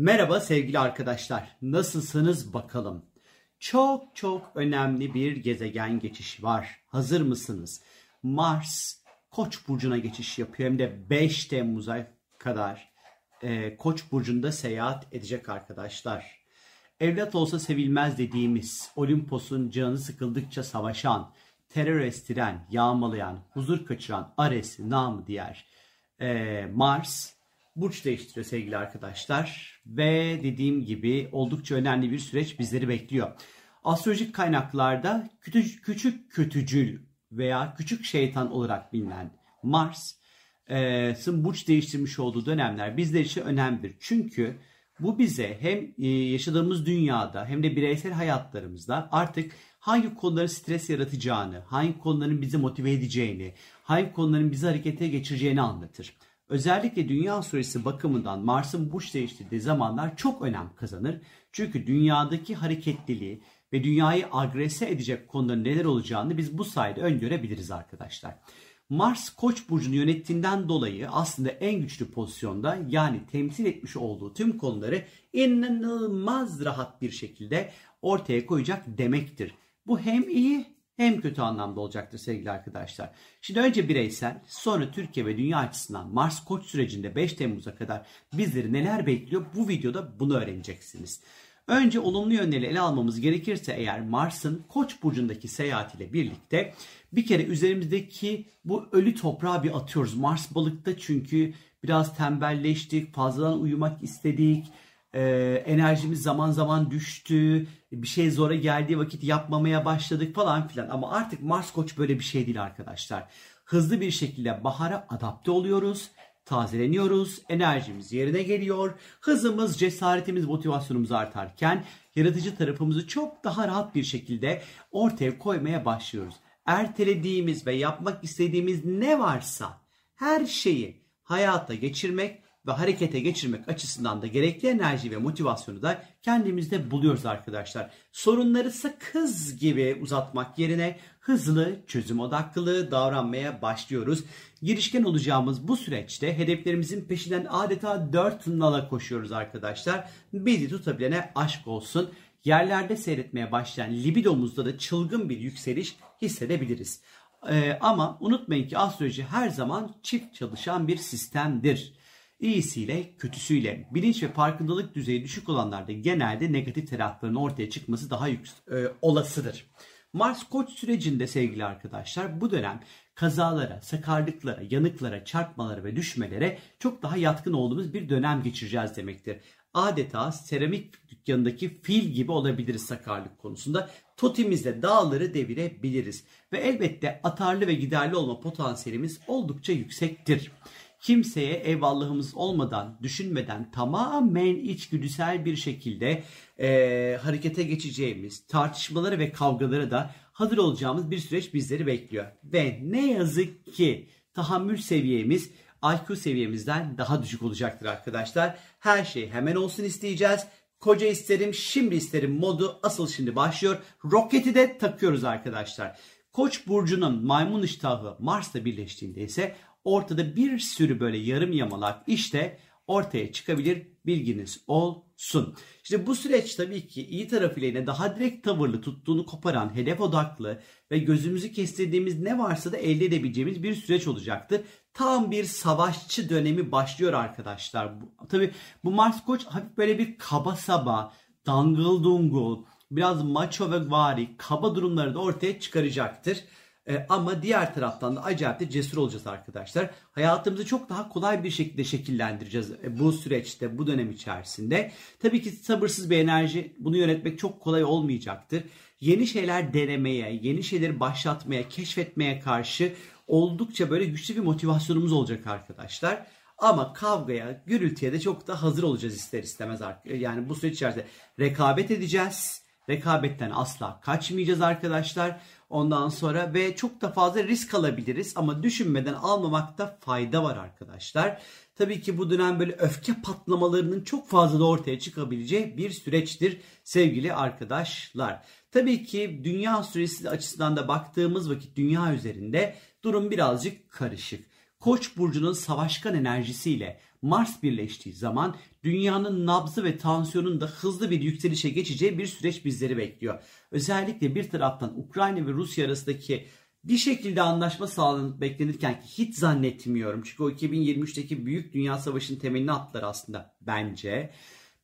Merhaba sevgili arkadaşlar. Nasılsınız bakalım? Çok çok önemli bir gezegen geçişi var. Hazır mısınız? Mars Koç burcuna geçiş yapıyor hem de 5 Temmuz'a kadar e, Koç burcunda seyahat edecek arkadaşlar. Evlat olsa sevilmez dediğimiz Olimpos'un canı sıkıldıkça savaşan, terör estiren, yağmalayan, huzur kaçıran Ares namı diğer e, Mars burç değiştiriyor sevgili arkadaşlar. Ve dediğim gibi oldukça önemli bir süreç bizleri bekliyor. Astrolojik kaynaklarda küçük, küçük kötücül veya küçük şeytan olarak bilinen Mars'ın burç değiştirmiş olduğu dönemler bizler için önemlidir. Çünkü bu bize hem e, yaşadığımız dünyada hem de bireysel hayatlarımızda artık hangi konuların stres yaratacağını, hangi konuların bizi motive edeceğini, hangi konuların bizi harekete geçireceğini anlatır. Özellikle dünya astrolojisi bakımından Mars'ın burç değiştirdiği zamanlar çok önem kazanır. Çünkü dünyadaki hareketliliği ve dünyayı agrese edecek konuların neler olacağını biz bu sayede öngörebiliriz arkadaşlar. Mars Koç burcunu yönettiğinden dolayı aslında en güçlü pozisyonda yani temsil etmiş olduğu tüm konuları inanılmaz rahat bir şekilde ortaya koyacak demektir. Bu hem iyi hem kötü anlamda olacaktır sevgili arkadaşlar. Şimdi önce bireysel sonra Türkiye ve dünya açısından Mars Koç sürecinde 5 Temmuz'a kadar bizleri neler bekliyor bu videoda bunu öğreneceksiniz. Önce olumlu yönleri ele almamız gerekirse eğer Mars'ın Koç burcundaki seyahatiyle birlikte bir kere üzerimizdeki bu ölü toprağı bir atıyoruz. Mars balıkta çünkü biraz tembelleştik, fazladan uyumak istedik. Ee, enerjimiz zaman zaman düştü. Bir şey zora geldiği vakit yapmamaya başladık falan filan. Ama artık Mars Koç böyle bir şey değil arkadaşlar. Hızlı bir şekilde bahara adapte oluyoruz tazeleniyoruz, enerjimiz yerine geliyor, hızımız, cesaretimiz, motivasyonumuz artarken yaratıcı tarafımızı çok daha rahat bir şekilde ortaya koymaya başlıyoruz. Ertelediğimiz ve yapmak istediğimiz ne varsa her şeyi hayata geçirmek ve harekete geçirmek açısından da gerekli enerji ve motivasyonu da kendimizde buluyoruz arkadaşlar. Sorunları sakız gibi uzatmak yerine hızlı, çözüm odaklı davranmaya başlıyoruz. Girişken olacağımız bu süreçte hedeflerimizin peşinden adeta dört nala koşuyoruz arkadaşlar. Bizi tutabilene aşk olsun. Yerlerde seyretmeye başlayan libidomuzda da çılgın bir yükseliş hissedebiliriz. Ee, ama unutmayın ki astroloji her zaman çift çalışan bir sistemdir. İyisiyle kötüsüyle bilinç ve farkındalık düzeyi düşük olanlarda genelde negatif tarafların ortaya çıkması daha yüksek, e, olasıdır. Mars Koç sürecinde sevgili arkadaşlar bu dönem kazalara, sakarlıklara, yanıklara, çarpmalara ve düşmelere çok daha yatkın olduğumuz bir dönem geçireceğiz demektir. Adeta seramik dükkanındaki fil gibi olabiliriz sakarlık konusunda. Totimizle dağları devirebiliriz. Ve elbette atarlı ve giderli olma potansiyelimiz oldukça yüksektir kimseye eyvallahımız olmadan, düşünmeden tamamen içgüdüsel bir şekilde e, harekete geçeceğimiz, tartışmaları ve kavgaları da hazır olacağımız bir süreç bizleri bekliyor. Ve ne yazık ki tahammül seviyemiz IQ seviyemizden daha düşük olacaktır arkadaşlar. Her şey hemen olsun isteyeceğiz. Koca isterim, şimdi isterim modu asıl şimdi başlıyor. Roketi de takıyoruz arkadaşlar. Koç burcunun maymun iştahı Mars'la birleştiğinde ise ortada bir sürü böyle yarım yamalak işte ortaya çıkabilir bilginiz olsun. İşte bu süreç tabii ki iyi tarafıyla yine daha direkt tavırlı tuttuğunu koparan, hedef odaklı ve gözümüzü kestirdiğimiz ne varsa da elde edebileceğimiz bir süreç olacaktır. Tam bir savaşçı dönemi başlıyor arkadaşlar. Tabii bu Mars Koç hafif böyle bir kaba saba, dangıl dungul, biraz macho ve vari kaba durumları da ortaya çıkaracaktır. E, ama diğer taraftan da acayip de cesur olacağız arkadaşlar. Hayatımızı çok daha kolay bir şekilde şekillendireceğiz e, bu süreçte, bu dönem içerisinde. Tabii ki sabırsız bir enerji bunu yönetmek çok kolay olmayacaktır. Yeni şeyler denemeye, yeni şeyleri başlatmaya, keşfetmeye karşı oldukça böyle güçlü bir motivasyonumuz olacak arkadaşlar. Ama kavgaya, gürültüye de çok da hazır olacağız ister istemez. Yani bu süreç içerisinde rekabet edeceğiz. Rekabetten asla kaçmayacağız arkadaşlar. Ondan sonra ve çok da fazla risk alabiliriz ama düşünmeden almamakta fayda var arkadaşlar. Tabii ki bu dönem böyle öfke patlamalarının çok fazla da ortaya çıkabileceği bir süreçtir sevgili arkadaşlar. Tabii ki dünya süresi açısından da baktığımız vakit dünya üzerinde durum birazcık karışık. Koç burcunun savaşkan enerjisiyle Mars birleştiği zaman dünyanın nabzı ve tansiyonun da hızlı bir yükselişe geçeceği bir süreç bizleri bekliyor. Özellikle bir taraftan Ukrayna ve Rusya arasındaki bir şekilde anlaşma sağlanıp beklenirken ki hiç zannetmiyorum. Çünkü o 2023'teki büyük dünya savaşının temelini attılar aslında bence.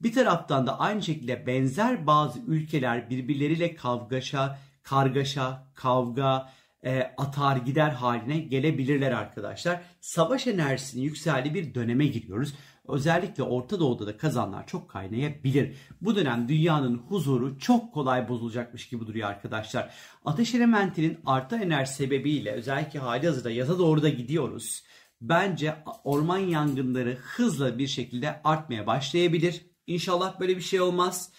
Bir taraftan da aynı şekilde benzer bazı ülkeler birbirleriyle kavgaşa, kargaşa, kavga, e, atar gider haline gelebilirler arkadaşlar. Savaş enerjisinin yükseldiği bir döneme giriyoruz. Özellikle Orta Doğu'da da kazanlar çok kaynayabilir. Bu dönem dünyanın huzuru çok kolay bozulacakmış gibi duruyor arkadaşlar. Ateş elementinin artan enerji sebebiyle özellikle hali hazırda yaza doğru da gidiyoruz. Bence orman yangınları hızla bir şekilde artmaya başlayabilir. İnşallah böyle bir şey olmaz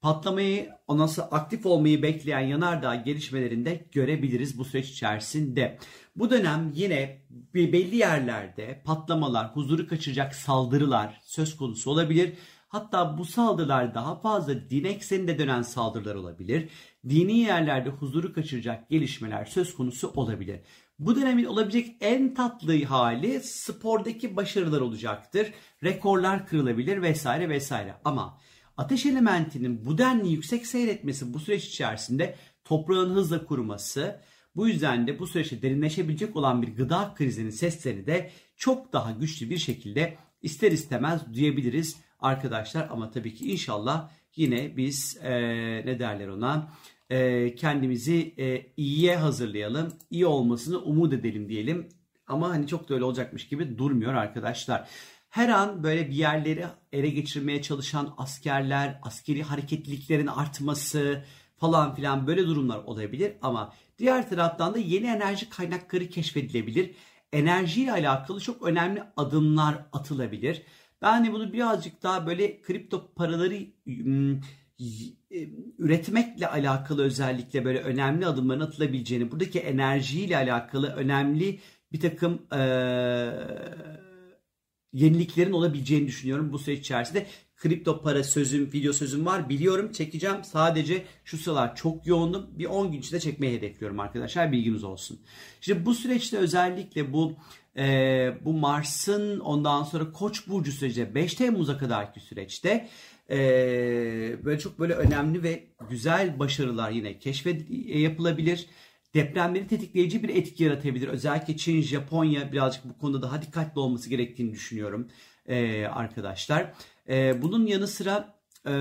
patlamayı, ondan aktif olmayı bekleyen yanardağ gelişmelerinde görebiliriz bu süreç içerisinde. Bu dönem yine belli yerlerde patlamalar, huzuru kaçıracak saldırılar söz konusu olabilir. Hatta bu saldırılar daha fazla din ekseninde dönen saldırılar olabilir. Dini yerlerde huzuru kaçıracak gelişmeler söz konusu olabilir. Bu dönemin olabilecek en tatlı hali spordaki başarılar olacaktır. Rekorlar kırılabilir vesaire vesaire. Ama Ateş elementinin bu denli yüksek seyretmesi bu süreç içerisinde toprağın hızla kuruması, bu yüzden de bu süreçte derinleşebilecek olan bir gıda krizinin seslerini de çok daha güçlü bir şekilde ister istemez duyabiliriz arkadaşlar. Ama tabii ki inşallah yine biz e, ne derler ona e, kendimizi e, iyiye hazırlayalım, iyi olmasını umut edelim diyelim. Ama hani çok da öyle olacakmış gibi durmuyor arkadaşlar. Her an böyle bir yerleri ele geçirmeye çalışan askerler, askeri hareketliliklerin artması falan filan böyle durumlar olabilir ama diğer taraftan da yeni enerji kaynakları keşfedilebilir. Enerjiyle alakalı çok önemli adımlar atılabilir. Ben de bunu birazcık daha böyle kripto paraları üretmekle alakalı özellikle böyle önemli adımların atılabileceğini, buradaki enerjiyle alakalı önemli bir takım ee, yeniliklerin olabileceğini düşünüyorum bu süreç içerisinde. Kripto para sözüm, video sözüm var. Biliyorum çekeceğim. Sadece şu sıralar çok yoğundum. Bir 10 gün içinde çekmeyi hedefliyorum arkadaşlar. Bilginiz olsun. Şimdi bu süreçte özellikle bu e, bu Mars'ın ondan sonra Koç burcu süreci 5 Temmuz'a kadarki süreçte e, böyle çok böyle önemli ve güzel başarılar yine keşfet yapılabilir depremleri tetikleyici bir etki yaratabilir. Özellikle Çin, Japonya birazcık bu konuda daha dikkatli olması gerektiğini düşünüyorum ee, arkadaşlar. Ee, bunun yanı sıra e,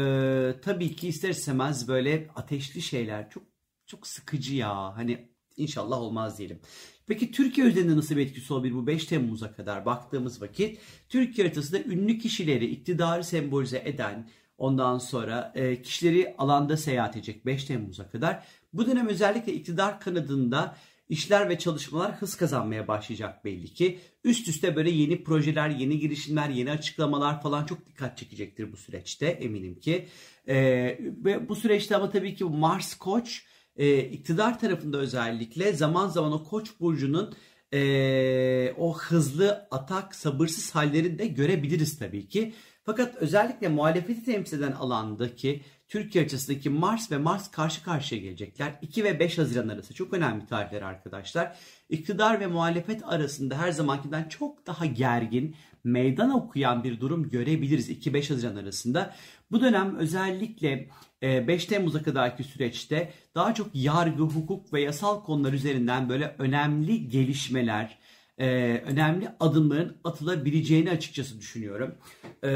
tabii ki ister istemez böyle ateşli şeyler çok çok sıkıcı ya. Hani inşallah olmaz diyelim. Peki Türkiye üzerinde nasıl bir etkisi olabilir bu 5 Temmuz'a kadar baktığımız vakit? Türkiye haritasında ünlü kişileri iktidarı sembolize eden ondan sonra e, kişileri alanda seyahat edecek 5 Temmuz'a kadar bu dönem özellikle iktidar kanadında işler ve çalışmalar hız kazanmaya başlayacak belli ki. Üst üste böyle yeni projeler, yeni girişimler, yeni açıklamalar falan çok dikkat çekecektir bu süreçte eminim ki. Ee, ve bu süreçte ama tabii ki Mars Koç e, iktidar tarafında özellikle zaman zaman o Koç burcunun e, o hızlı atak, sabırsız hallerini de görebiliriz tabii ki. Fakat özellikle muhalefeti temsil eden alandaki Türkiye açısındaki Mars ve Mars karşı karşıya gelecekler. 2 ve 5 Haziran arası çok önemli tarihler arkadaşlar. İktidar ve muhalefet arasında her zamankinden çok daha gergin, meydan okuyan bir durum görebiliriz 2-5 Haziran arasında. Bu dönem özellikle 5 e, Temmuz'a kadarki süreçte daha çok yargı, hukuk ve yasal konular üzerinden böyle önemli gelişmeler, e, önemli adımların atılabileceğini açıkçası düşünüyorum. E,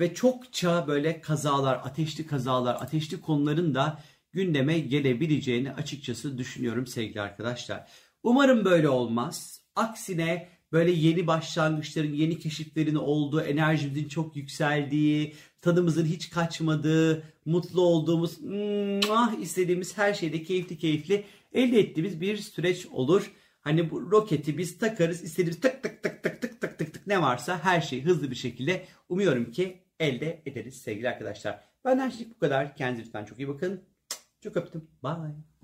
ve çokça böyle kazalar, ateşli kazalar, ateşli konuların da gündeme gelebileceğini açıkçası düşünüyorum sevgili arkadaşlar. Umarım böyle olmaz. Aksine böyle yeni başlangıçların, yeni keşiflerin olduğu, enerjimizin çok yükseldiği, tadımızın hiç kaçmadığı, mutlu olduğumuz, istediğimiz her şeyde keyifli keyifli elde ettiğimiz bir süreç olur. Hani bu roketi biz takarız istediğimiz tık tık tık tık tık tık tık tık ne varsa her şeyi hızlı bir şekilde umuyorum ki elde ederiz sevgili arkadaşlar. Benden şimdilik bu kadar. Kendinize lütfen çok iyi bakın. Çok öptüm. Bye.